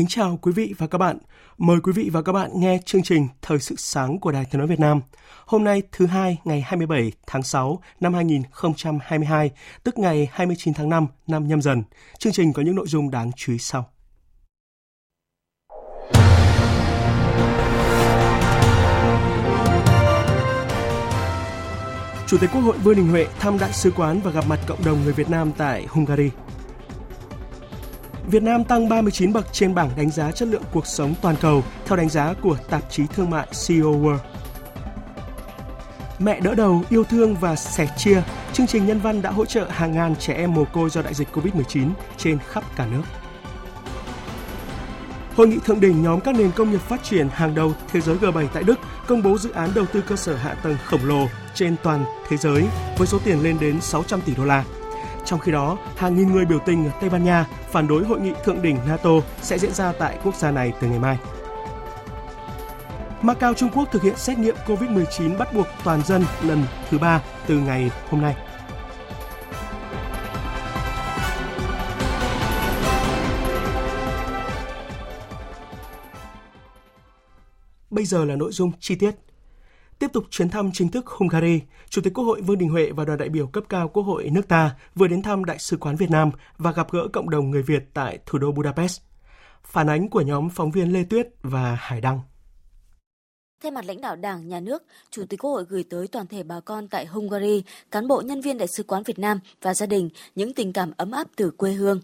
Kính chào quý vị và các bạn. Mời quý vị và các bạn nghe chương trình Thời sự sáng của Đài Tiếng nói Việt Nam. Hôm nay thứ hai ngày 27 tháng 6 năm 2022, tức ngày 29 tháng 5 năm nhâm dần. Chương trình có những nội dung đáng chú ý sau. Chủ tịch Quốc hội Vương Đình Huệ thăm đại sứ quán và gặp mặt cộng đồng người Việt Nam tại Hungary. Việt Nam tăng 39 bậc trên bảng đánh giá chất lượng cuộc sống toàn cầu theo đánh giá của tạp chí thương mại CEO World. Mẹ đỡ đầu, yêu thương và sẻ chia, chương trình nhân văn đã hỗ trợ hàng ngàn trẻ em mồ côi do đại dịch Covid-19 trên khắp cả nước. Hội nghị thượng đỉnh nhóm các nền công nghiệp phát triển hàng đầu thế giới G7 tại Đức công bố dự án đầu tư cơ sở hạ tầng khổng lồ trên toàn thế giới với số tiền lên đến 600 tỷ đô la. Trong khi đó, hàng nghìn người biểu tình ở Tây Ban Nha phản đối hội nghị thượng đỉnh NATO sẽ diễn ra tại quốc gia này từ ngày mai. Macau Trung Quốc thực hiện xét nghiệm COVID-19 bắt buộc toàn dân lần thứ ba từ ngày hôm nay. Bây giờ là nội dung chi tiết. Tiếp tục chuyến thăm chính thức Hungary, Chủ tịch Quốc hội Vương Đình Huệ và đoàn đại biểu cấp cao Quốc hội nước ta vừa đến thăm Đại sứ quán Việt Nam và gặp gỡ cộng đồng người Việt tại thủ đô Budapest. Phản ánh của nhóm phóng viên Lê Tuyết và Hải Đăng. Thay mặt lãnh đạo Đảng, Nhà nước, Chủ tịch Quốc hội gửi tới toàn thể bà con tại Hungary, cán bộ nhân viên Đại sứ quán Việt Nam và gia đình những tình cảm ấm áp từ quê hương.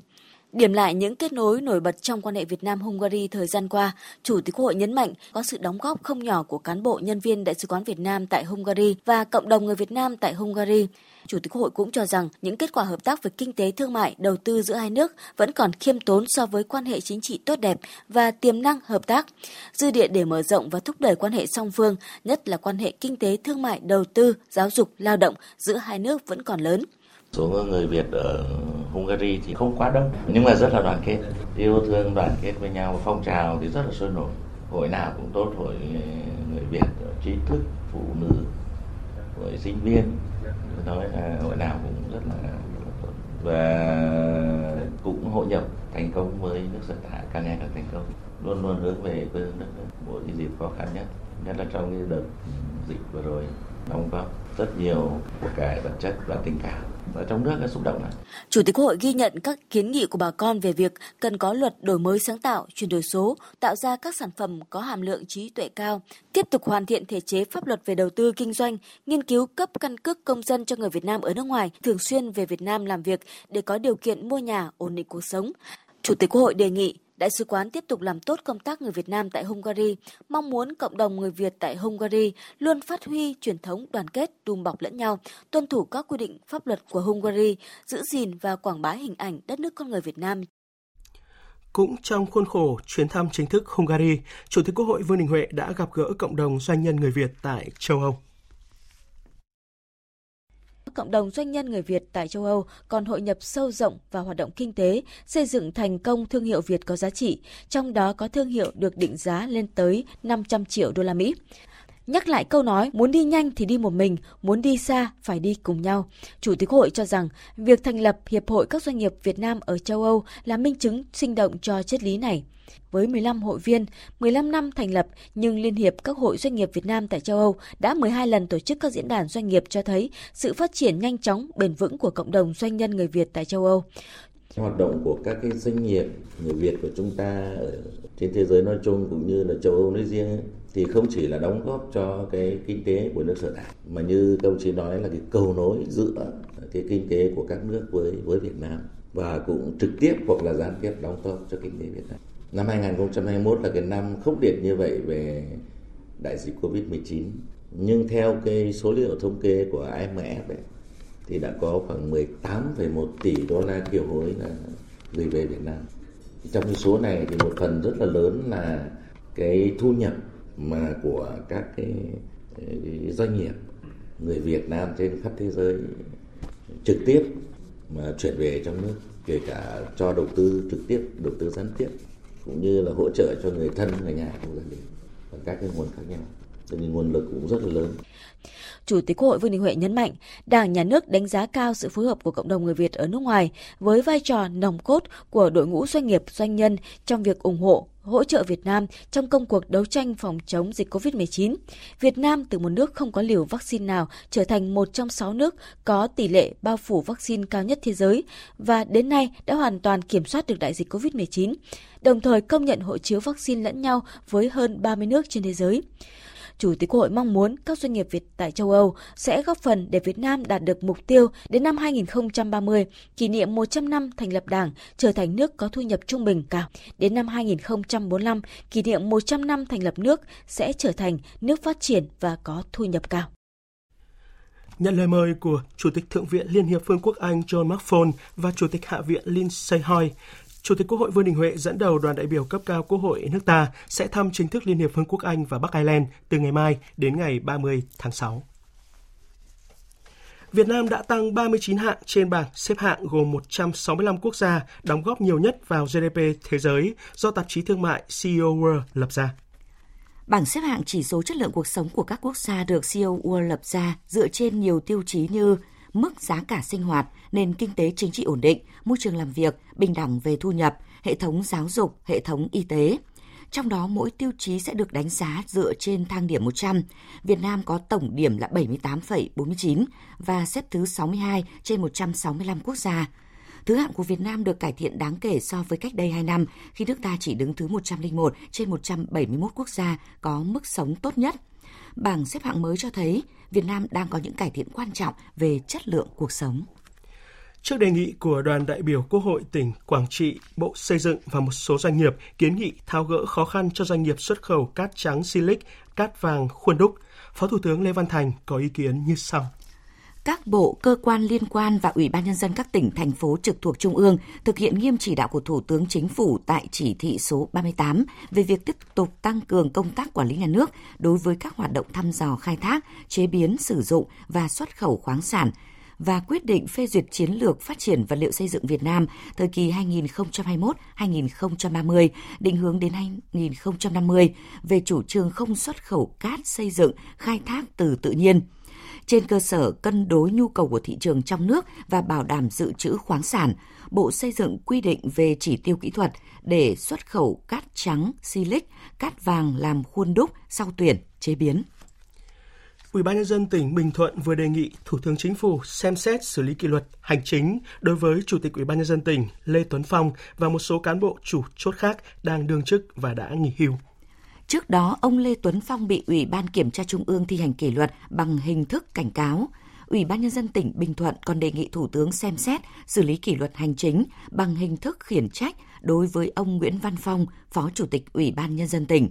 Điểm lại những kết nối nổi bật trong quan hệ Việt Nam-Hungary thời gian qua, Chủ tịch Quốc hội nhấn mạnh có sự đóng góp không nhỏ của cán bộ nhân viên Đại sứ quán Việt Nam tại Hungary và cộng đồng người Việt Nam tại Hungary. Chủ tịch Quốc hội cũng cho rằng những kết quả hợp tác về kinh tế thương mại, đầu tư giữa hai nước vẫn còn khiêm tốn so với quan hệ chính trị tốt đẹp và tiềm năng hợp tác. Dư địa để mở rộng và thúc đẩy quan hệ song phương, nhất là quan hệ kinh tế thương mại, đầu tư, giáo dục, lao động giữa hai nước vẫn còn lớn. Số người Việt ở Hungary thì không quá đông nhưng mà rất là đoàn kết, yêu thương đoàn kết với nhau, phong trào thì rất là sôi nổi. Hội nào cũng tốt, hội người Việt, trí thức, phụ nữ, hội sinh viên, nói là hội nào cũng rất là, rất là tốt. Và cũng hội nhập thành công với nước sở tại càng ngày càng thành công. Luôn luôn hướng về quê hương đất nước mỗi cái dịp khó khăn nhất nhất là trong cái đợt dịch vừa rồi đóng góp rất nhiều của cải vật chất và tình cảm ở trong nước cái xúc động này. Chủ tịch Quốc hội ghi nhận các kiến nghị của bà con về việc cần có luật đổi mới sáng tạo, chuyển đổi số, tạo ra các sản phẩm có hàm lượng trí tuệ cao, tiếp tục hoàn thiện thể chế pháp luật về đầu tư kinh doanh, nghiên cứu cấp căn cước công dân cho người Việt Nam ở nước ngoài thường xuyên về Việt Nam làm việc để có điều kiện mua nhà, ổn định cuộc sống. Chủ tịch Quốc hội đề nghị Đại sứ quán tiếp tục làm tốt công tác người Việt Nam tại Hungary, mong muốn cộng đồng người Việt tại Hungary luôn phát huy truyền thống đoàn kết, đùm bọc lẫn nhau, tuân thủ các quy định pháp luật của Hungary, giữ gìn và quảng bá hình ảnh đất nước con người Việt Nam. Cũng trong khuôn khổ chuyến thăm chính thức Hungary, Chủ tịch Quốc hội Vương Đình Huệ đã gặp gỡ cộng đồng doanh nhân người Việt tại châu Âu cộng đồng doanh nhân người Việt tại châu Âu còn hội nhập sâu rộng vào hoạt động kinh tế, xây dựng thành công thương hiệu Việt có giá trị, trong đó có thương hiệu được định giá lên tới 500 triệu đô la Mỹ. Nhắc lại câu nói muốn đi nhanh thì đi một mình, muốn đi xa phải đi cùng nhau. Chủ tịch hội cho rằng việc thành lập Hiệp hội các doanh nghiệp Việt Nam ở châu Âu là minh chứng sinh động cho triết lý này. Với 15 hội viên, 15 năm thành lập nhưng Liên hiệp các hội doanh nghiệp Việt Nam tại châu Âu đã 12 lần tổ chức các diễn đàn doanh nghiệp cho thấy sự phát triển nhanh chóng, bền vững của cộng đồng doanh nhân người Việt tại châu Âu. Hoạt động của các cái doanh nghiệp người Việt của chúng ta ở trên thế giới nói chung cũng như là châu Âu nói riêng thì không chỉ là đóng góp cho cái kinh tế của nước sở tại mà như công chí nói là cái cầu nối giữa cái kinh tế của các nước với với Việt Nam và cũng trực tiếp hoặc là gián tiếp đóng góp cho kinh tế Việt Nam. Năm 2021 là cái năm khốc liệt như vậy về đại dịch Covid-19. Nhưng theo cái số liệu thống kê của IMF ấy, thì đã có khoảng 18,1 tỷ đô la kiều hối là gửi về Việt Nam. Trong cái số này thì một phần rất là lớn là cái thu nhập mà của các cái, cái doanh nghiệp người Việt Nam trên khắp thế giới trực tiếp mà chuyển về trong nước kể cả cho đầu tư trực tiếp đầu tư gián tiếp cũng như là hỗ trợ cho người thân người nhà trong gia đình và các cái nguồn khác nhau. Cho nên nguồn lực cũng rất là lớn. Chủ tịch Quốc hội Vương Đình Huệ nhấn mạnh, Đảng, Nhà nước đánh giá cao sự phối hợp của cộng đồng người Việt ở nước ngoài với vai trò nòng cốt của đội ngũ doanh nghiệp, doanh nhân trong việc ủng hộ, hỗ trợ Việt Nam trong công cuộc đấu tranh phòng chống dịch COVID-19. Việt Nam từ một nước không có liều vaccine nào trở thành một trong sáu nước có tỷ lệ bao phủ vaccine cao nhất thế giới và đến nay đã hoàn toàn kiểm soát được đại dịch COVID-19, đồng thời công nhận hộ chiếu vaccine lẫn nhau với hơn 30 nước trên thế giới. Chủ tịch Quốc hội mong muốn các doanh nghiệp Việt tại châu Âu sẽ góp phần để Việt Nam đạt được mục tiêu đến năm 2030, kỷ niệm 100 năm thành lập Đảng, trở thành nước có thu nhập trung bình cao. Đến năm 2045, kỷ niệm 100 năm thành lập nước sẽ trở thành nước phát triển và có thu nhập cao. Nhận lời mời của Chủ tịch Thượng viện Liên hiệp Vương quốc Anh John McFaul và Chủ tịch Hạ viện Lindsay Hoy, Chủ tịch Quốc hội Vương Đình Huệ dẫn đầu đoàn đại biểu cấp cao Quốc hội nước ta sẽ thăm chính thức Liên hiệp Vương quốc Anh và Bắc Ireland từ ngày mai đến ngày 30 tháng 6. Việt Nam đã tăng 39 hạng trên bảng xếp hạng gồm 165 quốc gia đóng góp nhiều nhất vào GDP thế giới do tạp chí thương mại CEO World lập ra. Bảng xếp hạng chỉ số chất lượng cuộc sống của các quốc gia được CEO World lập ra dựa trên nhiều tiêu chí như mức giá cả sinh hoạt, nền kinh tế chính trị ổn định, môi trường làm việc, bình đẳng về thu nhập, hệ thống giáo dục, hệ thống y tế. Trong đó mỗi tiêu chí sẽ được đánh giá dựa trên thang điểm 100. Việt Nam có tổng điểm là 78,49 và xếp thứ 62 trên 165 quốc gia. Thứ hạng của Việt Nam được cải thiện đáng kể so với cách đây 2 năm khi nước ta chỉ đứng thứ 101 trên 171 quốc gia có mức sống tốt nhất. Bảng xếp hạng mới cho thấy Việt Nam đang có những cải thiện quan trọng về chất lượng cuộc sống. Trước đề nghị của đoàn đại biểu Quốc hội tỉnh Quảng Trị, Bộ Xây dựng và một số doanh nghiệp kiến nghị tháo gỡ khó khăn cho doanh nghiệp xuất khẩu cát trắng silic, cát vàng khuôn đúc, Phó Thủ tướng Lê Văn Thành có ý kiến như sau các bộ, cơ quan liên quan và Ủy ban Nhân dân các tỉnh, thành phố trực thuộc Trung ương thực hiện nghiêm chỉ đạo của Thủ tướng Chính phủ tại chỉ thị số 38 về việc tiếp tục tăng cường công tác quản lý nhà nước đối với các hoạt động thăm dò khai thác, chế biến, sử dụng và xuất khẩu khoáng sản, và quyết định phê duyệt chiến lược phát triển vật liệu xây dựng Việt Nam thời kỳ 2021-2030, định hướng đến 2050 về chủ trương không xuất khẩu cát xây dựng khai thác từ tự nhiên – trên cơ sở cân đối nhu cầu của thị trường trong nước và bảo đảm dự trữ khoáng sản, Bộ Xây dựng quy định về chỉ tiêu kỹ thuật để xuất khẩu cát trắng, silic, cát vàng làm khuôn đúc sau tuyển, chế biến. Ủy ban nhân dân tỉnh Bình Thuận vừa đề nghị Thủ tướng Chính phủ xem xét xử lý kỷ luật hành chính đối với Chủ tịch Ủy ban nhân dân tỉnh Lê Tuấn Phong và một số cán bộ chủ chốt khác đang đương chức và đã nghỉ hưu. Trước đó, ông Lê Tuấn Phong bị Ủy ban Kiểm tra Trung ương thi hành kỷ luật bằng hình thức cảnh cáo. Ủy ban Nhân dân tỉnh Bình Thuận còn đề nghị Thủ tướng xem xét xử lý kỷ luật hành chính bằng hình thức khiển trách đối với ông Nguyễn Văn Phong, Phó Chủ tịch Ủy ban Nhân dân tỉnh.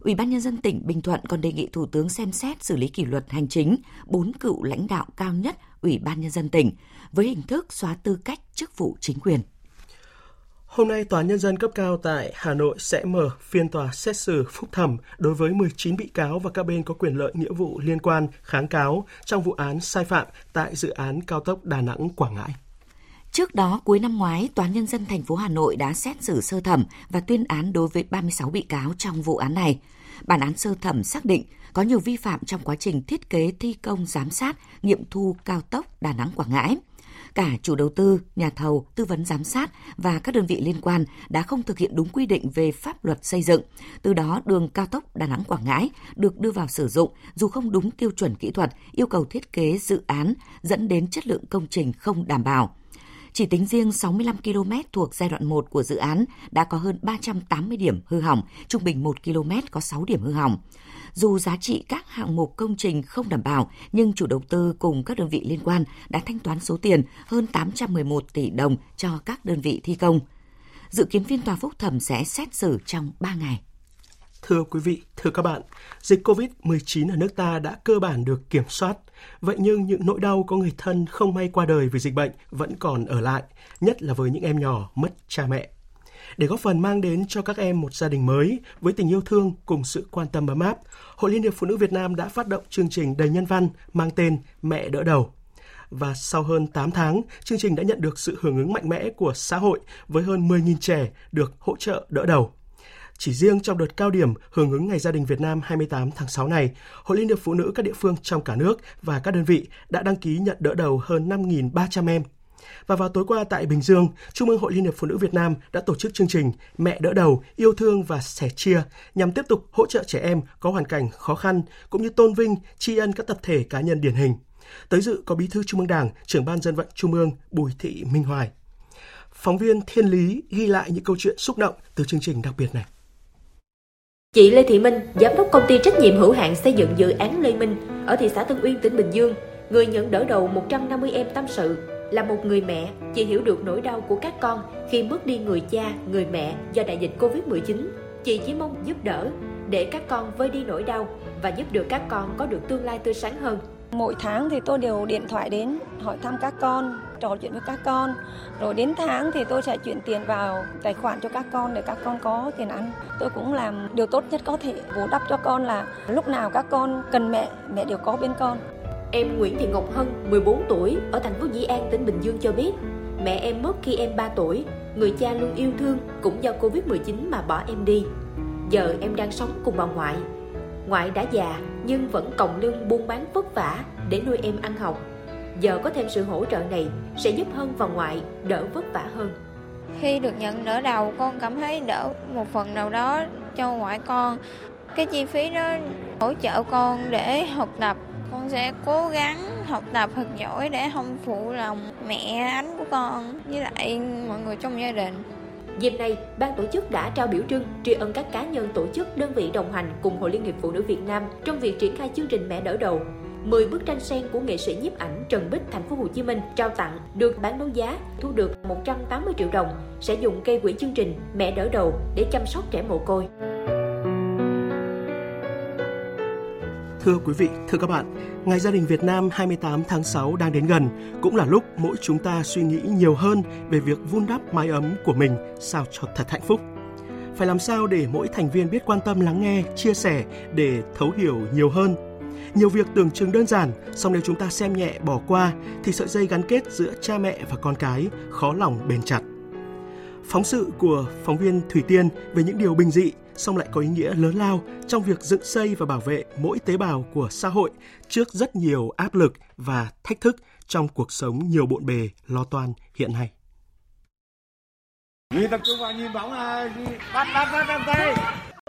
Ủy ban Nhân dân tỉnh Bình Thuận còn đề nghị Thủ tướng xem xét xử lý kỷ luật hành chính bốn cựu lãnh đạo cao nhất Ủy ban Nhân dân tỉnh với hình thức xóa tư cách chức vụ chính quyền. Hôm nay, Tòa Nhân dân cấp cao tại Hà Nội sẽ mở phiên tòa xét xử phúc thẩm đối với 19 bị cáo và các bên có quyền lợi nghĩa vụ liên quan kháng cáo trong vụ án sai phạm tại dự án cao tốc Đà Nẵng – Quảng Ngãi. Trước đó, cuối năm ngoái, Tòa Nhân dân thành phố Hà Nội đã xét xử sơ thẩm và tuyên án đối với 36 bị cáo trong vụ án này. Bản án sơ thẩm xác định có nhiều vi phạm trong quá trình thiết kế thi công giám sát nghiệm thu cao tốc Đà Nẵng Quảng Ngãi cả chủ đầu tư, nhà thầu, tư vấn giám sát và các đơn vị liên quan đã không thực hiện đúng quy định về pháp luật xây dựng. Từ đó, đường cao tốc Đà Nẵng Quảng Ngãi được đưa vào sử dụng dù không đúng tiêu chuẩn kỹ thuật, yêu cầu thiết kế dự án dẫn đến chất lượng công trình không đảm bảo. Chỉ tính riêng 65 km thuộc giai đoạn 1 của dự án đã có hơn 380 điểm hư hỏng, trung bình 1 km có 6 điểm hư hỏng. Dù giá trị các hạng mục công trình không đảm bảo, nhưng chủ đầu tư cùng các đơn vị liên quan đã thanh toán số tiền hơn 811 tỷ đồng cho các đơn vị thi công. Dự kiến phiên tòa phúc thẩm sẽ xét xử trong 3 ngày. Thưa quý vị, thưa các bạn, dịch COVID-19 ở nước ta đã cơ bản được kiểm soát. Vậy nhưng những nỗi đau có người thân không may qua đời vì dịch bệnh vẫn còn ở lại, nhất là với những em nhỏ mất cha mẹ. Để góp phần mang đến cho các em một gia đình mới với tình yêu thương cùng sự quan tâm ấm áp, Hội Liên hiệp Phụ nữ Việt Nam đã phát động chương trình đầy nhân văn mang tên Mẹ đỡ đầu. Và sau hơn 8 tháng, chương trình đã nhận được sự hưởng ứng mạnh mẽ của xã hội với hơn 10.000 trẻ được hỗ trợ đỡ đầu. Chỉ riêng trong đợt cao điểm hưởng ứng Ngày Gia đình Việt Nam 28 tháng 6 này, Hội Liên hiệp Phụ nữ các địa phương trong cả nước và các đơn vị đã đăng ký nhận đỡ đầu hơn 5.300 em. Và vào tối qua tại Bình Dương, Trung ương Hội Liên hiệp Phụ nữ Việt Nam đã tổ chức chương trình Mẹ đỡ đầu, yêu thương và sẻ chia nhằm tiếp tục hỗ trợ trẻ em có hoàn cảnh khó khăn cũng như tôn vinh, tri ân các tập thể cá nhân điển hình. Tới dự có Bí thư Trung ương Đảng, trưởng ban dân vận Trung ương Bùi Thị Minh Hoài. Phóng viên Thiên Lý ghi lại những câu chuyện xúc động từ chương trình đặc biệt này. Chị Lê Thị Minh, giám đốc công ty trách nhiệm hữu hạn xây dựng dự án Lê Minh ở thị xã Tân Uyên, tỉnh Bình Dương, người nhận đỡ đầu 150 em tâm sự, là một người mẹ, chị hiểu được nỗi đau của các con khi mất đi người cha, người mẹ do đại dịch Covid-19. Chị chỉ mong giúp đỡ để các con vơi đi nỗi đau và giúp được các con có được tương lai tươi sáng hơn. Mỗi tháng thì tôi đều điện thoại đến hỏi thăm các con, trò chuyện với các con. Rồi đến tháng thì tôi sẽ chuyển tiền vào tài khoản cho các con để các con có tiền ăn. Tôi cũng làm điều tốt nhất có thể bù đắp cho con là lúc nào các con cần mẹ, mẹ đều có bên con. Em Nguyễn Thị Ngọc Hân, 14 tuổi, ở thành phố Dĩ An, tỉnh Bình Dương cho biết, mẹ em mất khi em 3 tuổi, người cha luôn yêu thương cũng do Covid-19 mà bỏ em đi. Giờ em đang sống cùng bà ngoại. Ngoại đã già nhưng vẫn còng lưng buôn bán vất vả để nuôi em ăn học. Giờ có thêm sự hỗ trợ này sẽ giúp Hân và ngoại đỡ vất vả hơn. Khi được nhận đỡ đầu, con cảm thấy đỡ một phần nào đó cho ngoại con. Cái chi phí đó hỗ trợ con để học tập con sẽ cố gắng học tập thật giỏi để không phụ lòng mẹ, ánh của con, với lại mọi người trong gia đình Dịp này, ban tổ chức đã trao biểu trưng tri ân các cá nhân tổ chức đơn vị đồng hành cùng Hội Liên hiệp Phụ nữ Việt Nam trong việc triển khai chương trình Mẹ đỡ đầu. 10 bức tranh sen của nghệ sĩ nhiếp ảnh Trần Bích thành phố Hồ Chí Minh trao tặng được bán đấu giá thu được 180 triệu đồng sẽ dùng cây quỹ chương trình Mẹ đỡ đầu để chăm sóc trẻ mồ côi. Thưa quý vị, thưa các bạn, Ngày Gia đình Việt Nam 28 tháng 6 đang đến gần, cũng là lúc mỗi chúng ta suy nghĩ nhiều hơn về việc vun đắp mái ấm của mình sao cho thật hạnh phúc. Phải làm sao để mỗi thành viên biết quan tâm lắng nghe, chia sẻ để thấu hiểu nhiều hơn. Nhiều việc tưởng chừng đơn giản, song nếu chúng ta xem nhẹ bỏ qua thì sợi dây gắn kết giữa cha mẹ và con cái khó lòng bền chặt. Phóng sự của phóng viên Thủy Tiên về những điều bình dị song lại có ý nghĩa lớn lao trong việc dựng xây và bảo vệ mỗi tế bào của xã hội trước rất nhiều áp lực và thách thức trong cuộc sống nhiều bộn bề lo toan hiện nay. Nhìn tập trung vào nhìn bóng là bắt bắt bắt bắt tay.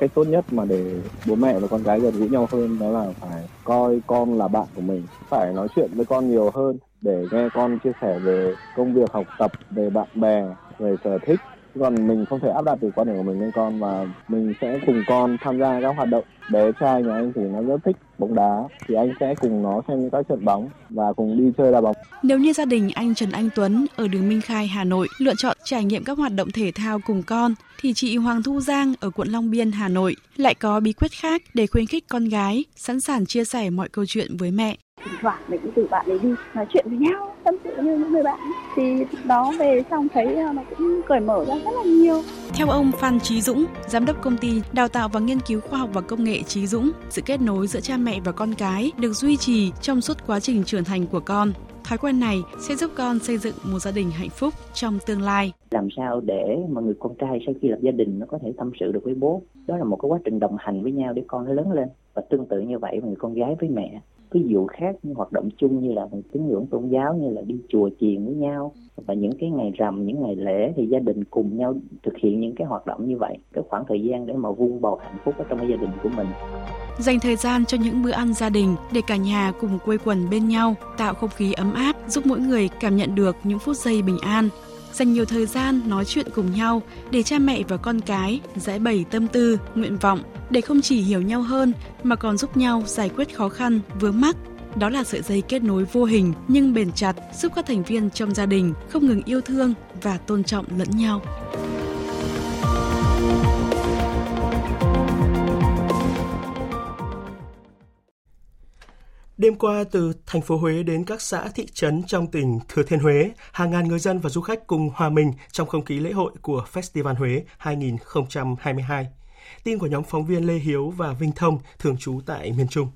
Cách tốt nhất mà để bố mẹ và con gái gần gũi nhau hơn đó là phải coi con là bạn của mình, phải nói chuyện với con nhiều hơn để nghe con chia sẻ về công việc học tập, về bạn bè, về sở thích còn mình không thể áp đặt được quan điểm của mình lên con và mình sẽ cùng con tham gia các hoạt động bé trai nhà anh thì nó rất thích bóng đá thì anh sẽ cùng nó xem các trận bóng và cùng đi chơi đá bóng. Nếu như gia đình anh Trần Anh Tuấn ở đường Minh Khai, Hà Nội lựa chọn trải nghiệm các hoạt động thể thao cùng con thì chị Hoàng Thu Giang ở quận Long Biên, Hà Nội lại có bí quyết khác để khuyến khích con gái sẵn sàng chia sẻ mọi câu chuyện với mẹ thỉnh thoảng mình cũng từ bạn ấy đi nói chuyện với nhau tâm sự như những người bạn. Thì đó về xong thấy ờ, nó cũng cởi mở ra rất là nhiều. Theo ông Phan Trí Dũng giám đốc công ty đào tạo và nghiên cứu khoa học và công nghệ Trí Dũng sự kết nối giữa cha mẹ và con cái được duy trì trong suốt quá trình trưởng thành của con. Thói quen này sẽ giúp con xây dựng một gia đình hạnh phúc trong tương lai. Làm sao để mà người con trai sau khi lập gia đình nó có thể tâm sự được với bố? Đó là một cái quá trình đồng hành với nhau để con nó lớn lên. Và tương tự như vậy người con gái với mẹ ví dụ khác những hoạt động chung như là tín ngưỡng tôn giáo, như là đi chùa chiền với nhau, và những cái ngày rằm, những ngày lễ thì gia đình cùng nhau thực hiện những cái hoạt động như vậy, cái khoảng thời gian để mà vun bầu hạnh phúc ở trong cái gia đình của mình. Dành thời gian cho những bữa ăn gia đình để cả nhà cùng quây quần bên nhau, tạo không khí ấm áp, giúp mỗi người cảm nhận được những phút giây bình an dành nhiều thời gian nói chuyện cùng nhau để cha mẹ và con cái giải bày tâm tư, nguyện vọng để không chỉ hiểu nhau hơn mà còn giúp nhau giải quyết khó khăn, vướng mắc. Đó là sợi dây kết nối vô hình nhưng bền chặt giúp các thành viên trong gia đình không ngừng yêu thương và tôn trọng lẫn nhau. Đêm qua từ thành phố Huế đến các xã thị trấn trong tỉnh Thừa Thiên Huế, hàng ngàn người dân và du khách cùng hòa mình trong không khí lễ hội của Festival Huế 2022. Tin của nhóm phóng viên Lê Hiếu và Vinh Thông thường trú tại miền Trung.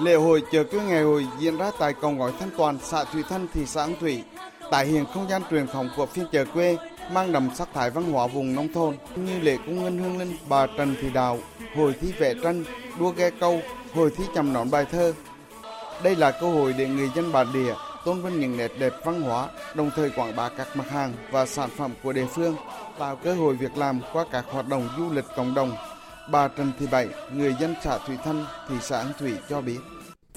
Lễ hội chợ cứ ngày hội diễn ra tại cầu ngói Thanh Toàn, xã Thủy Thanh, thị xã An Thủy, tại hiện không gian truyền thống của phiên chợ quê mang đậm sắc thái văn hóa vùng nông thôn như lễ cung ngân hương linh bà Trần Thị Đào, hội thi vẽ tranh, đua ghe câu, hội thi chầm nón bài thơ. Đây là cơ hội để người dân bản địa tôn vinh những nét đẹp văn hóa, đồng thời quảng bá các mặt hàng và sản phẩm của địa phương, tạo cơ hội việc làm qua các hoạt động du lịch cộng đồng. Bà Trần Thị Bảy, người dân xã Thủy Thanh, thị xã An Thủy cho biết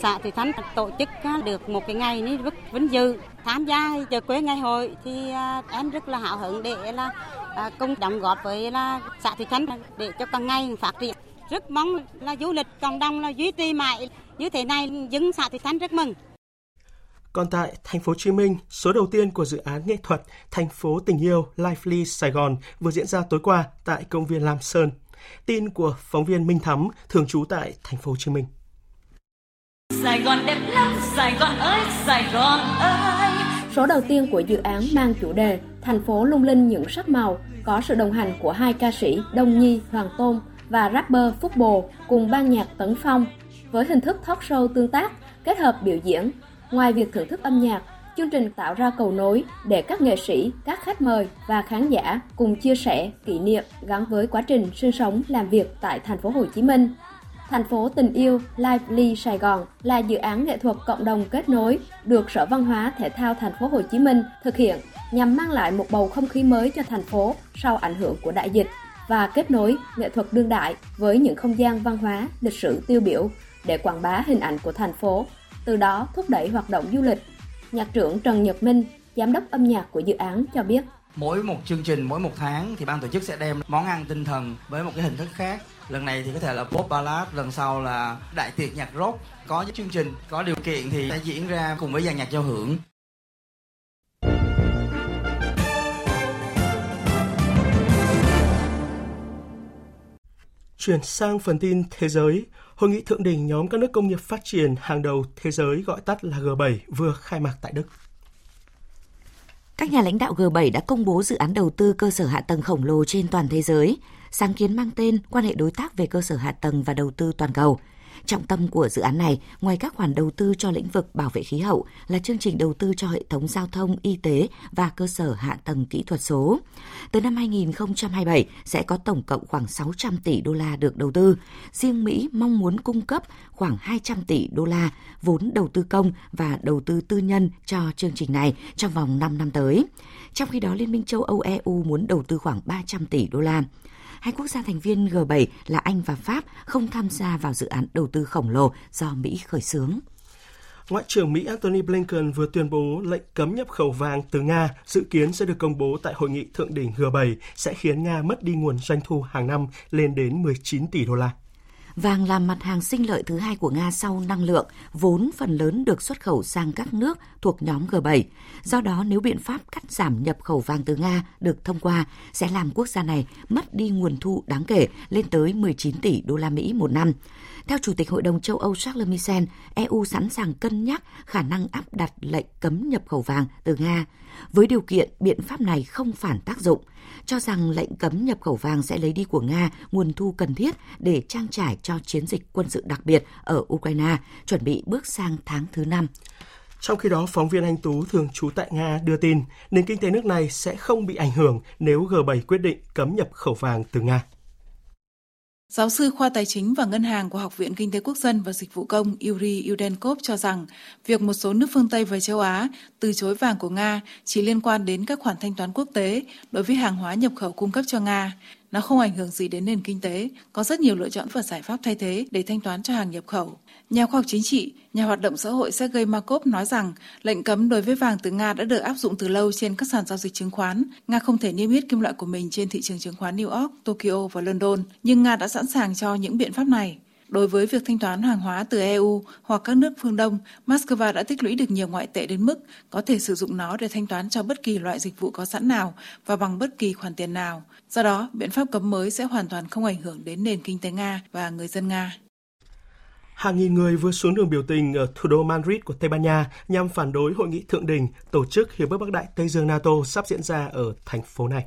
xã Thủy Thánh tổ chức à, được một cái ngày này rất vinh dự tham gia chợ quê ngày hội thì à, em rất là hào hứng để là à, cùng đóng góp với là xã Thủy Thánh để cho càng ngày phát triển rất mong là du lịch cộng đồng là duy trì mãi như thế này dân xã Thủy Thánh rất mừng còn tại thành phố Hồ Chí Minh, số đầu tiên của dự án nghệ thuật Thành phố tình yêu Lively Sài Gòn vừa diễn ra tối qua tại công viên Lam Sơn. Tin của phóng viên Minh Thắm thường trú tại thành phố Hồ Chí Minh. Sài Gòn đẹp lắm, Sài Gòn ơi, Sài Gòn ơi. Số đầu tiên của dự án mang chủ đề Thành phố lung linh những sắc màu có sự đồng hành của hai ca sĩ Đông Nhi, Hoàng Tôn và rapper Phúc Bồ cùng ban nhạc Tấn Phong với hình thức talk show tương tác kết hợp biểu diễn. Ngoài việc thưởng thức âm nhạc, chương trình tạo ra cầu nối để các nghệ sĩ, các khách mời và khán giả cùng chia sẻ kỷ niệm gắn với quá trình sinh sống làm việc tại thành phố Hồ Chí Minh Thành phố tình yêu Lively Sài Gòn là dự án nghệ thuật cộng đồng kết nối được Sở Văn hóa Thể thao Thành phố Hồ Chí Minh thực hiện nhằm mang lại một bầu không khí mới cho thành phố sau ảnh hưởng của đại dịch và kết nối nghệ thuật đương đại với những không gian văn hóa, lịch sử tiêu biểu để quảng bá hình ảnh của thành phố, từ đó thúc đẩy hoạt động du lịch. Nhạc trưởng Trần Nhật Minh, giám đốc âm nhạc của dự án cho biết mỗi một chương trình mỗi một tháng thì ban tổ chức sẽ đem món ăn tinh thần với một cái hình thức khác lần này thì có thể là pop ballad lần sau là đại tiệc nhạc rock. Có chương trình có điều kiện thì sẽ diễn ra cùng với dàn nhạc giao hưởng. Chuyển sang phần tin thế giới, Hội nghị thượng đỉnh nhóm các nước công nghiệp phát triển hàng đầu thế giới gọi tắt là G7 vừa khai mạc tại Đức. Các nhà lãnh đạo G7 đã công bố dự án đầu tư cơ sở hạ tầng khổng lồ trên toàn thế giới, sáng kiến mang tên quan hệ đối tác về cơ sở hạ tầng và đầu tư toàn cầu. Trọng tâm của dự án này, ngoài các khoản đầu tư cho lĩnh vực bảo vệ khí hậu, là chương trình đầu tư cho hệ thống giao thông, y tế và cơ sở hạ tầng kỹ thuật số. Từ năm 2027 sẽ có tổng cộng khoảng 600 tỷ đô la được đầu tư. Riêng Mỹ mong muốn cung cấp khoảng 200 tỷ đô la vốn đầu tư công và đầu tư tư nhân cho chương trình này trong vòng 5 năm tới. Trong khi đó, Liên minh châu Âu EU muốn đầu tư khoảng 300 tỷ đô la hai quốc gia thành viên G7 là Anh và Pháp không tham gia vào dự án đầu tư khổng lồ do Mỹ khởi xướng. Ngoại trưởng Mỹ Antony Blinken vừa tuyên bố lệnh cấm nhập khẩu vàng từ Nga, dự kiến sẽ được công bố tại hội nghị thượng đỉnh G7 sẽ khiến Nga mất đi nguồn doanh thu hàng năm lên đến 19 tỷ đô la. Vàng là mặt hàng sinh lợi thứ hai của Nga sau năng lượng, vốn phần lớn được xuất khẩu sang các nước thuộc nhóm G7. Do đó, nếu biện pháp cắt giảm nhập khẩu vàng từ Nga được thông qua, sẽ làm quốc gia này mất đi nguồn thu đáng kể lên tới 19 tỷ đô la Mỹ một năm. Theo Chủ tịch Hội đồng châu Âu Charles Michel, EU sẵn sàng cân nhắc khả năng áp đặt lệnh cấm nhập khẩu vàng từ Nga, với điều kiện biện pháp này không phản tác dụng, cho rằng lệnh cấm nhập khẩu vàng sẽ lấy đi của Nga nguồn thu cần thiết để trang trải cho chiến dịch quân sự đặc biệt ở Ukraine, chuẩn bị bước sang tháng thứ năm. Trong khi đó, phóng viên Anh Tú thường trú tại Nga đưa tin nền kinh tế nước này sẽ không bị ảnh hưởng nếu G7 quyết định cấm nhập khẩu vàng từ Nga. Giáo sư khoa Tài chính và Ngân hàng của Học viện Kinh tế Quốc dân và Dịch vụ Công Yuri Yudenkov cho rằng, việc một số nước phương Tây và châu Á từ chối vàng của Nga chỉ liên quan đến các khoản thanh toán quốc tế đối với hàng hóa nhập khẩu cung cấp cho Nga. Nó không ảnh hưởng gì đến nền kinh tế, có rất nhiều lựa chọn và giải pháp thay thế để thanh toán cho hàng nhập khẩu. Nhà khoa học chính trị, nhà hoạt động xã hội Sergei Markov nói rằng lệnh cấm đối với vàng từ Nga đã được áp dụng từ lâu trên các sàn giao dịch chứng khoán. Nga không thể niêm yết kim loại của mình trên thị trường chứng khoán New York, Tokyo và London, nhưng Nga đã sẵn sàng cho những biện pháp này. Đối với việc thanh toán hàng hóa từ EU hoặc các nước phương Đông, Moscow đã tích lũy được nhiều ngoại tệ đến mức có thể sử dụng nó để thanh toán cho bất kỳ loại dịch vụ có sẵn nào và bằng bất kỳ khoản tiền nào. Do đó, biện pháp cấm mới sẽ hoàn toàn không ảnh hưởng đến nền kinh tế Nga và người dân Nga. Hàng nghìn người vừa xuống đường biểu tình ở thủ đô Madrid của Tây Ban Nha nhằm phản đối hội nghị thượng đỉnh tổ chức Hiệp ước Bắc Đại Tây Dương NATO sắp diễn ra ở thành phố này.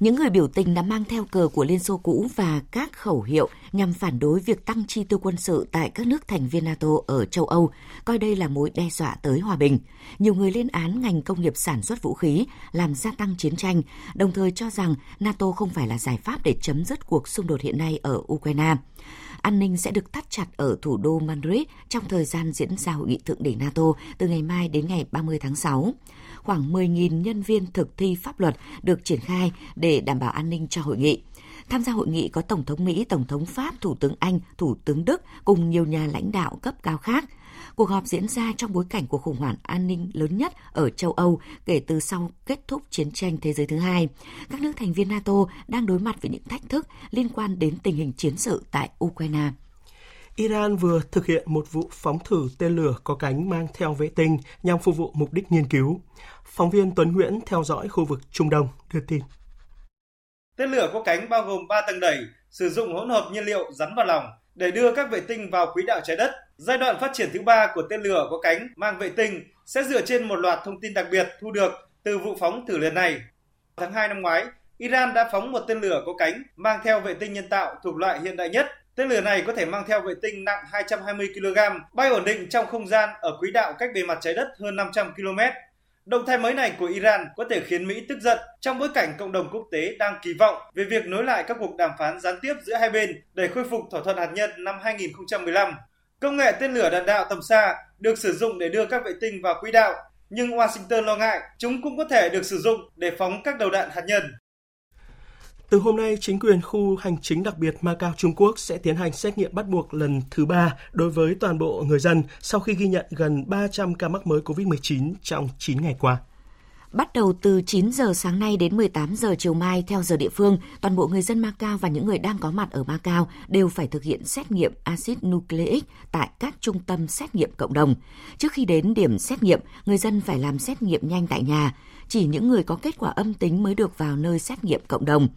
Những người biểu tình đã mang theo cờ của Liên Xô cũ và các khẩu hiệu nhằm phản đối việc tăng chi tiêu quân sự tại các nước thành viên NATO ở châu Âu, coi đây là mối đe dọa tới hòa bình. Nhiều người lên án ngành công nghiệp sản xuất vũ khí làm gia tăng chiến tranh, đồng thời cho rằng NATO không phải là giải pháp để chấm dứt cuộc xung đột hiện nay ở Ukraine an ninh sẽ được thắt chặt ở thủ đô Madrid trong thời gian diễn ra hội nghị thượng đỉnh NATO từ ngày mai đến ngày 30 tháng 6 khoảng 10.000 nhân viên thực thi pháp luật được triển khai để đảm bảo an ninh cho hội nghị. Tham gia hội nghị có Tổng thống Mỹ, Tổng thống Pháp, Thủ tướng Anh, Thủ tướng Đức cùng nhiều nhà lãnh đạo cấp cao khác. Cuộc họp diễn ra trong bối cảnh của khủng hoảng an ninh lớn nhất ở châu Âu kể từ sau kết thúc chiến tranh thế giới thứ hai. Các nước thành viên NATO đang đối mặt với những thách thức liên quan đến tình hình chiến sự tại Ukraine. Iran vừa thực hiện một vụ phóng thử tên lửa có cánh mang theo vệ tinh nhằm phục vụ mục đích nghiên cứu. Phóng viên Tuấn Nguyễn theo dõi khu vực Trung Đông đưa tin. Tên lửa có cánh bao gồm 3 tầng đẩy, sử dụng hỗn hợp nhiên liệu rắn vào lòng để đưa các vệ tinh vào quỹ đạo trái đất. Giai đoạn phát triển thứ ba của tên lửa có cánh mang vệ tinh sẽ dựa trên một loạt thông tin đặc biệt thu được từ vụ phóng thử lần này. Tháng 2 năm ngoái, Iran đã phóng một tên lửa có cánh mang theo vệ tinh nhân tạo thuộc loại hiện đại nhất Tên lửa này có thể mang theo vệ tinh nặng 220 kg, bay ổn định trong không gian ở quỹ đạo cách bề mặt trái đất hơn 500 km. Động thái mới này của Iran có thể khiến Mỹ tức giận trong bối cảnh cộng đồng quốc tế đang kỳ vọng về việc nối lại các cuộc đàm phán gián tiếp giữa hai bên để khôi phục thỏa thuận hạt nhân năm 2015. Công nghệ tên lửa đạn đạo tầm xa được sử dụng để đưa các vệ tinh vào quỹ đạo, nhưng Washington lo ngại chúng cũng có thể được sử dụng để phóng các đầu đạn hạt nhân. Từ hôm nay, chính quyền khu hành chính đặc biệt Macau Trung Quốc sẽ tiến hành xét nghiệm bắt buộc lần thứ ba đối với toàn bộ người dân sau khi ghi nhận gần 300 ca mắc mới COVID-19 trong 9 ngày qua. Bắt đầu từ 9 giờ sáng nay đến 18 giờ chiều mai theo giờ địa phương, toàn bộ người dân Macau và những người đang có mặt ở Macau đều phải thực hiện xét nghiệm axit nucleic tại các trung tâm xét nghiệm cộng đồng. Trước khi đến điểm xét nghiệm, người dân phải làm xét nghiệm nhanh tại nhà. Chỉ những người có kết quả âm tính mới được vào nơi xét nghiệm cộng đồng.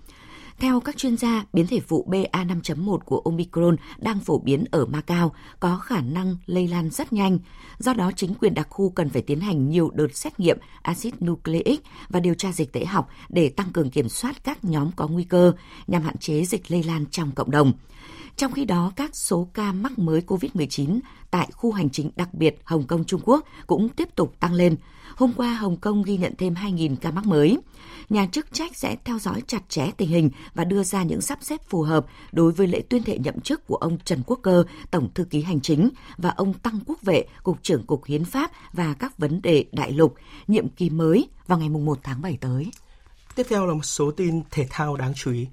Theo các chuyên gia, biến thể phụ BA5.1 của Omicron đang phổ biến ở Macau, có khả năng lây lan rất nhanh. Do đó, chính quyền đặc khu cần phải tiến hành nhiều đợt xét nghiệm axit nucleic và điều tra dịch tễ học để tăng cường kiểm soát các nhóm có nguy cơ nhằm hạn chế dịch lây lan trong cộng đồng. Trong khi đó, các số ca mắc mới COVID-19 tại khu hành chính đặc biệt Hồng Kông Trung Quốc cũng tiếp tục tăng lên. Hôm qua, Hồng Kông ghi nhận thêm 2.000 ca mắc mới. Nhà chức trách sẽ theo dõi chặt chẽ tình hình và đưa ra những sắp xếp phù hợp đối với lễ tuyên thệ nhậm chức của ông Trần Quốc Cơ, Tổng Thư ký Hành chính, và ông Tăng Quốc Vệ, Cục trưởng Cục Hiến pháp và các vấn đề đại lục, nhiệm kỳ mới vào ngày 1 tháng 7 tới. Tiếp theo là một số tin thể thao đáng chú ý.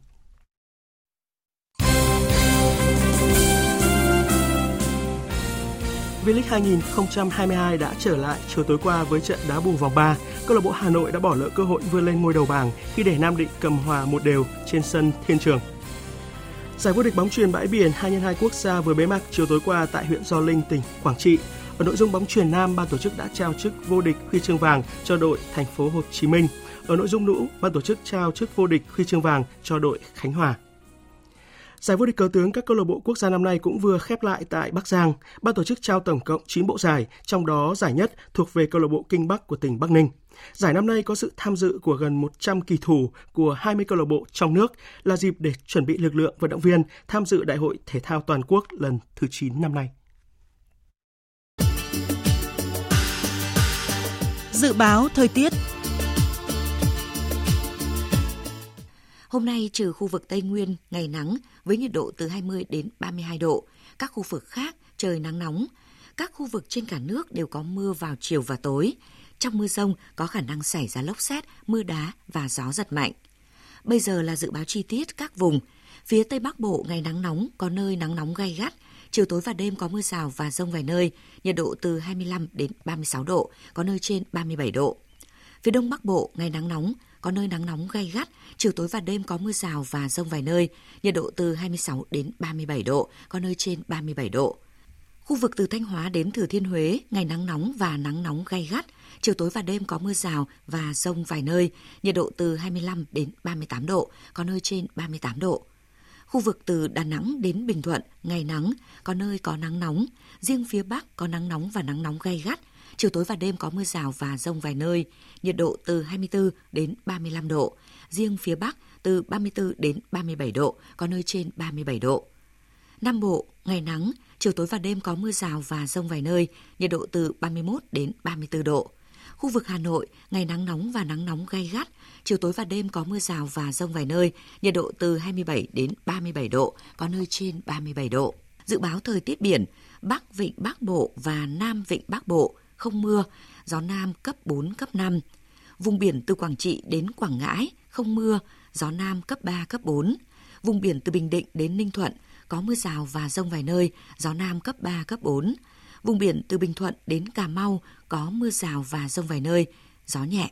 V-League 2022 đã trở lại chiều tối qua với trận đá bù vòng 3. Câu lạc bộ Hà Nội đã bỏ lỡ cơ hội vươn lên ngôi đầu bảng khi để Nam Định cầm hòa một đều trên sân Thiên Trường. Giải vô địch bóng chuyền bãi biển 2x2 quốc gia vừa bế mạc chiều tối qua tại huyện Gio Linh, tỉnh Quảng Trị. Ở nội dung bóng chuyền nam, ban tổ chức đã trao chức vô địch huy chương vàng cho đội thành phố Hồ Chí Minh. Ở nội dung nữ, ban tổ chức trao chức vô địch huy chương vàng cho đội Khánh Hòa. Giải vô địch cờ tướng các câu lạc bộ quốc gia năm nay cũng vừa khép lại tại Bắc Giang. Ban tổ chức trao tổng cộng 9 bộ giải, trong đó giải nhất thuộc về câu lạc bộ Kinh Bắc của tỉnh Bắc Ninh. Giải năm nay có sự tham dự của gần 100 kỳ thủ của 20 câu lạc bộ trong nước là dịp để chuẩn bị lực lượng vận động viên tham dự Đại hội Thể thao Toàn quốc lần thứ 9 năm nay. Dự báo thời tiết Hôm nay trừ khu vực Tây Nguyên, ngày nắng với nhiệt độ từ 20 đến 32 độ. Các khu vực khác trời nắng nóng. Các khu vực trên cả nước đều có mưa vào chiều và tối. Trong mưa rông có khả năng xảy ra lốc xét, mưa đá và gió giật mạnh. Bây giờ là dự báo chi tiết các vùng. Phía Tây Bắc Bộ ngày nắng nóng, có nơi nắng nóng gay gắt. Chiều tối và đêm có mưa rào và rông vài nơi, nhiệt độ từ 25 đến 36 độ, có nơi trên 37 độ. Phía Đông Bắc Bộ ngày nắng nóng, có nơi nắng nóng gay gắt, chiều tối và đêm có mưa rào và rông vài nơi, nhiệt độ từ 26 đến 37 độ, có nơi trên 37 độ. Khu vực từ Thanh Hóa đến Thừa Thiên Huế, ngày nắng nóng và nắng nóng gay gắt, chiều tối và đêm có mưa rào và rông vài nơi, nhiệt độ từ 25 đến 38 độ, có nơi trên 38 độ. Khu vực từ Đà Nẵng đến Bình Thuận, ngày nắng, có nơi có nắng nóng, riêng phía Bắc có nắng nóng và nắng nóng gay gắt, chiều tối và đêm có mưa rào và rông vài nơi, nhiệt độ từ 24 đến 35 độ, riêng phía Bắc từ 34 đến 37 độ, có nơi trên 37 độ. Nam Bộ, ngày nắng, chiều tối và đêm có mưa rào và rông vài nơi, nhiệt độ từ 31 đến 34 độ. Khu vực Hà Nội, ngày nắng nóng và nắng nóng gay gắt, chiều tối và đêm có mưa rào và rông vài nơi, nhiệt độ từ 27 đến 37 độ, có nơi trên 37 độ. Dự báo thời tiết biển, Bắc Vịnh Bắc Bộ và Nam Vịnh Bắc Bộ, không mưa, gió Nam cấp 4, cấp 5. Vùng biển từ Quảng Trị đến Quảng Ngãi, không mưa, gió Nam cấp 3, cấp 4. Vùng biển từ Bình Định đến Ninh Thuận, có mưa rào và rông vài nơi, gió Nam cấp 3, cấp 4. Vùng biển từ Bình Thuận đến Cà Mau có mưa rào và rông vài nơi, gió nhẹ.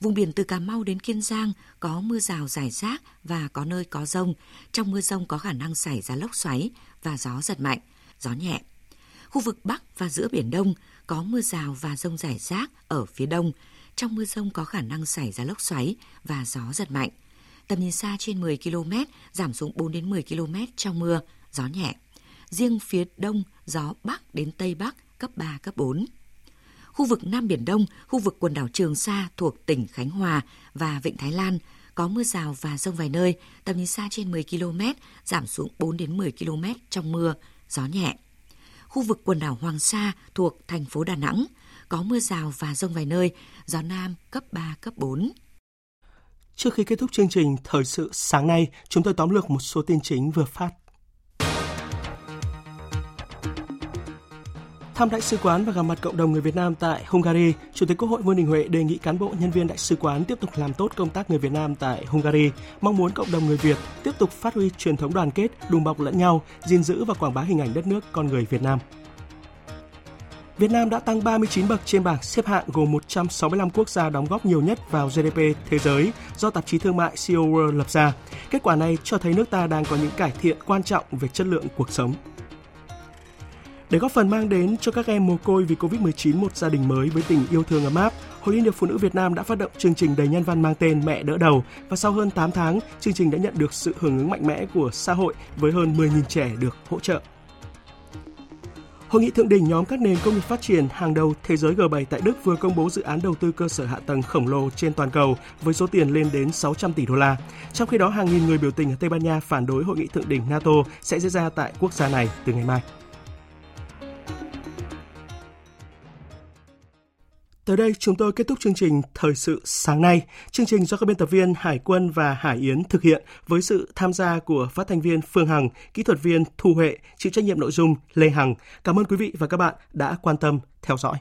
Vùng biển từ Cà Mau đến Kiên Giang có mưa rào rải rác và có nơi có rông. Trong mưa rông có khả năng xảy ra lốc xoáy và gió giật mạnh, gió nhẹ. Khu vực Bắc và giữa Biển Đông có mưa rào và rông rải rác ở phía đông. Trong mưa rông có khả năng xảy ra lốc xoáy và gió giật mạnh. Tầm nhìn xa trên 10 km, giảm xuống 4 đến 10 km trong mưa, gió nhẹ. Riêng phía đông, gió Bắc đến Tây Bắc cấp 3, cấp 4. Khu vực Nam Biển Đông, khu vực quần đảo Trường Sa thuộc tỉnh Khánh Hòa và Vịnh Thái Lan có mưa rào và rông vài nơi, tầm nhìn xa trên 10 km, giảm xuống 4 đến 10 km trong mưa, gió nhẹ. Khu vực quần đảo Hoàng Sa thuộc thành phố Đà Nẵng có mưa rào và rông vài nơi, gió Nam cấp 3, cấp 4. Trước khi kết thúc chương trình Thời sự sáng nay, chúng tôi tóm lược một số tin chính vừa phát. Thăm đại sứ quán và gặp mặt cộng đồng người Việt Nam tại Hungary, Chủ tịch Quốc hội Vương Đình Huệ đề nghị cán bộ nhân viên đại sứ quán tiếp tục làm tốt công tác người Việt Nam tại Hungary, mong muốn cộng đồng người Việt tiếp tục phát huy truyền thống đoàn kết, đùm bọc lẫn nhau, gìn giữ và quảng bá hình ảnh đất nước con người Việt Nam. Việt Nam đã tăng 39 bậc trên bảng xếp hạng gồm 165 quốc gia đóng góp nhiều nhất vào GDP thế giới do tạp chí thương mại CEO World lập ra. Kết quả này cho thấy nước ta đang có những cải thiện quan trọng về chất lượng cuộc sống. Để góp phần mang đến cho các em mồ côi vì Covid-19 một gia đình mới với tình yêu thương ấm áp, Hội Liên hiệp Phụ nữ Việt Nam đã phát động chương trình đầy nhân văn mang tên Mẹ đỡ đầu và sau hơn 8 tháng, chương trình đã nhận được sự hưởng ứng mạnh mẽ của xã hội với hơn 10.000 trẻ được hỗ trợ. Hội nghị thượng đỉnh nhóm các nền công nghiệp phát triển hàng đầu thế giới G7 tại Đức vừa công bố dự án đầu tư cơ sở hạ tầng khổng lồ trên toàn cầu với số tiền lên đến 600 tỷ đô la. Trong khi đó, hàng nghìn người biểu tình ở Tây Ban Nha phản đối hội nghị thượng đỉnh NATO sẽ diễn ra tại quốc gia này từ ngày mai. Tới đây chúng tôi kết thúc chương trình Thời sự sáng nay. Chương trình do các biên tập viên Hải Quân và Hải Yến thực hiện với sự tham gia của phát thanh viên Phương Hằng, kỹ thuật viên Thu Huệ, chịu trách nhiệm nội dung Lê Hằng. Cảm ơn quý vị và các bạn đã quan tâm theo dõi.